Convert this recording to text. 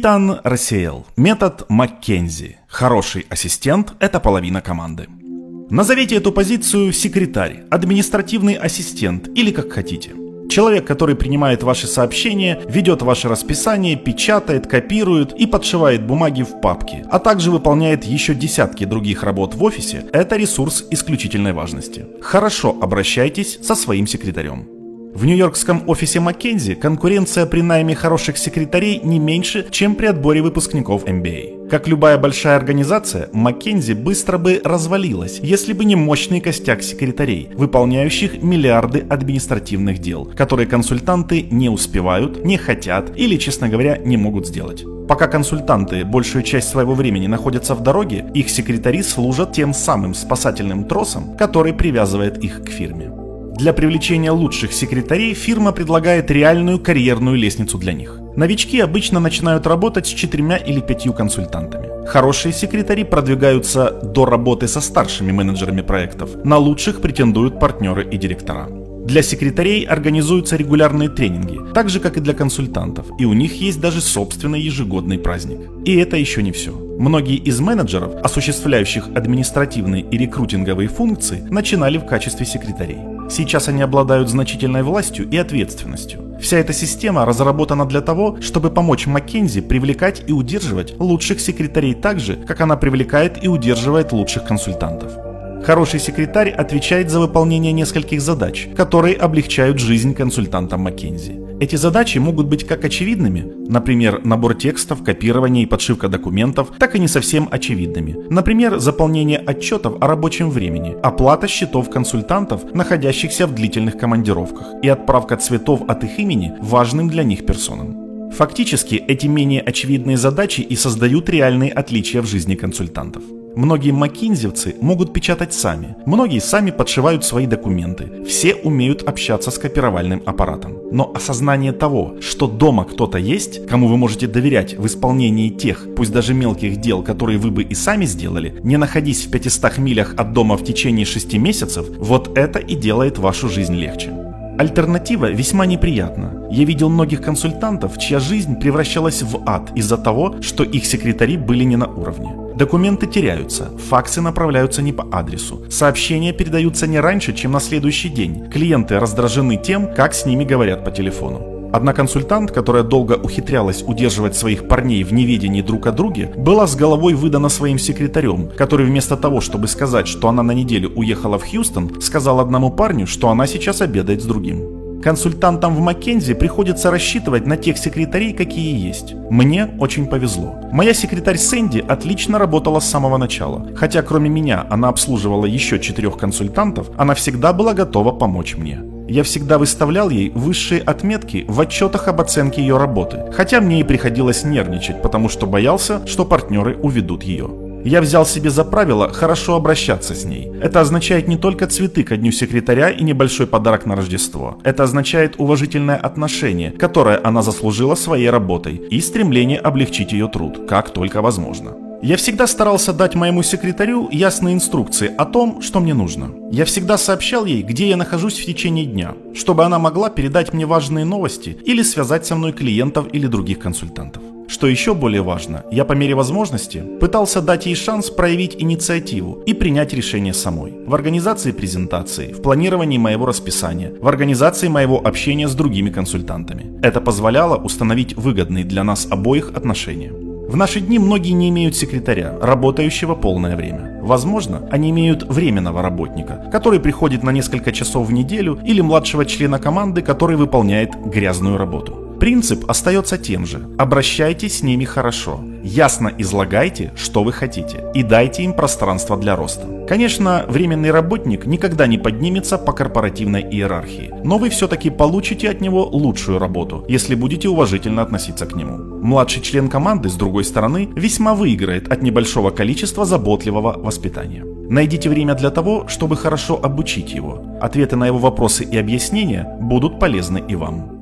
Итан рассеял. Метод Маккензи. Хороший ассистент – это половина команды. Назовите эту позицию секретарь, административный ассистент или как хотите. Человек, который принимает ваши сообщения, ведет ваше расписание, печатает, копирует и подшивает бумаги в папки, а также выполняет еще десятки других работ в офисе, это ресурс исключительной важности. Хорошо обращайтесь со своим секретарем. В нью-йоркском офисе Маккензи конкуренция при найме хороших секретарей не меньше, чем при отборе выпускников MBA. Как любая большая организация, Маккензи быстро бы развалилась, если бы не мощный костяк секретарей, выполняющих миллиарды административных дел, которые консультанты не успевают, не хотят или, честно говоря, не могут сделать. Пока консультанты большую часть своего времени находятся в дороге, их секретари служат тем самым спасательным тросом, который привязывает их к фирме. Для привлечения лучших секретарей фирма предлагает реальную карьерную лестницу для них. Новички обычно начинают работать с четырьмя или пятью консультантами. Хорошие секретари продвигаются до работы со старшими менеджерами проектов. На лучших претендуют партнеры и директора. Для секретарей организуются регулярные тренинги, так же как и для консультантов, и у них есть даже собственный ежегодный праздник. И это еще не все. Многие из менеджеров, осуществляющих административные и рекрутинговые функции, начинали в качестве секретарей. Сейчас они обладают значительной властью и ответственностью. Вся эта система разработана для того, чтобы помочь Маккензи привлекать и удерживать лучших секретарей так же, как она привлекает и удерживает лучших консультантов. Хороший секретарь отвечает за выполнение нескольких задач, которые облегчают жизнь консультантам Маккензи. Эти задачи могут быть как очевидными, например, набор текстов, копирование и подшивка документов, так и не совсем очевидными, например, заполнение отчетов о рабочем времени, оплата счетов консультантов, находящихся в длительных командировках, и отправка цветов от их имени важным для них персонам. Фактически эти менее очевидные задачи и создают реальные отличия в жизни консультантов. Многие макинзевцы могут печатать сами, многие сами подшивают свои документы, все умеют общаться с копировальным аппаратом. Но осознание того, что дома кто-то есть, кому вы можете доверять в исполнении тех, пусть даже мелких дел, которые вы бы и сами сделали, не находясь в 500 милях от дома в течение 6 месяцев, вот это и делает вашу жизнь легче. Альтернатива весьма неприятна. Я видел многих консультантов, чья жизнь превращалась в ад из-за того, что их секретари были не на уровне. Документы теряются, факсы направляются не по адресу, сообщения передаются не раньше, чем на следующий день. Клиенты раздражены тем, как с ними говорят по телефону. Одна консультант, которая долго ухитрялась удерживать своих парней в неведении друг о друге, была с головой выдана своим секретарем, который вместо того, чтобы сказать, что она на неделю уехала в Хьюстон, сказал одному парню, что она сейчас обедает с другим. Консультантам в Маккензи приходится рассчитывать на тех секретарей, какие есть. Мне очень повезло. Моя секретарь Сэнди отлично работала с самого начала. Хотя кроме меня она обслуживала еще четырех консультантов, она всегда была готова помочь мне. Я всегда выставлял ей высшие отметки в отчетах об оценке ее работы, хотя мне и приходилось нервничать, потому что боялся, что партнеры уведут ее. Я взял себе за правило хорошо обращаться с ней. Это означает не только цветы ко дню секретаря и небольшой подарок на Рождество. Это означает уважительное отношение, которое она заслужила своей работой, и стремление облегчить ее труд, как только возможно. Я всегда старался дать моему секретарю ясные инструкции о том, что мне нужно. Я всегда сообщал ей, где я нахожусь в течение дня, чтобы она могла передать мне важные новости или связать со мной клиентов или других консультантов. Что еще более важно, я по мере возможности пытался дать ей шанс проявить инициативу и принять решение самой. В организации презентации, в планировании моего расписания, в организации моего общения с другими консультантами. Это позволяло установить выгодные для нас обоих отношения. В наши дни многие не имеют секретаря, работающего полное время. Возможно, они имеют временного работника, который приходит на несколько часов в неделю, или младшего члена команды, который выполняет грязную работу. Принцип остается тем же. Обращайтесь с ними хорошо. Ясно излагайте, что вы хотите, и дайте им пространство для роста. Конечно, временный работник никогда не поднимется по корпоративной иерархии, но вы все-таки получите от него лучшую работу, если будете уважительно относиться к нему. Младший член команды, с другой стороны, весьма выиграет от небольшого количества заботливого воспитания. Найдите время для того, чтобы хорошо обучить его. Ответы на его вопросы и объяснения будут полезны и вам.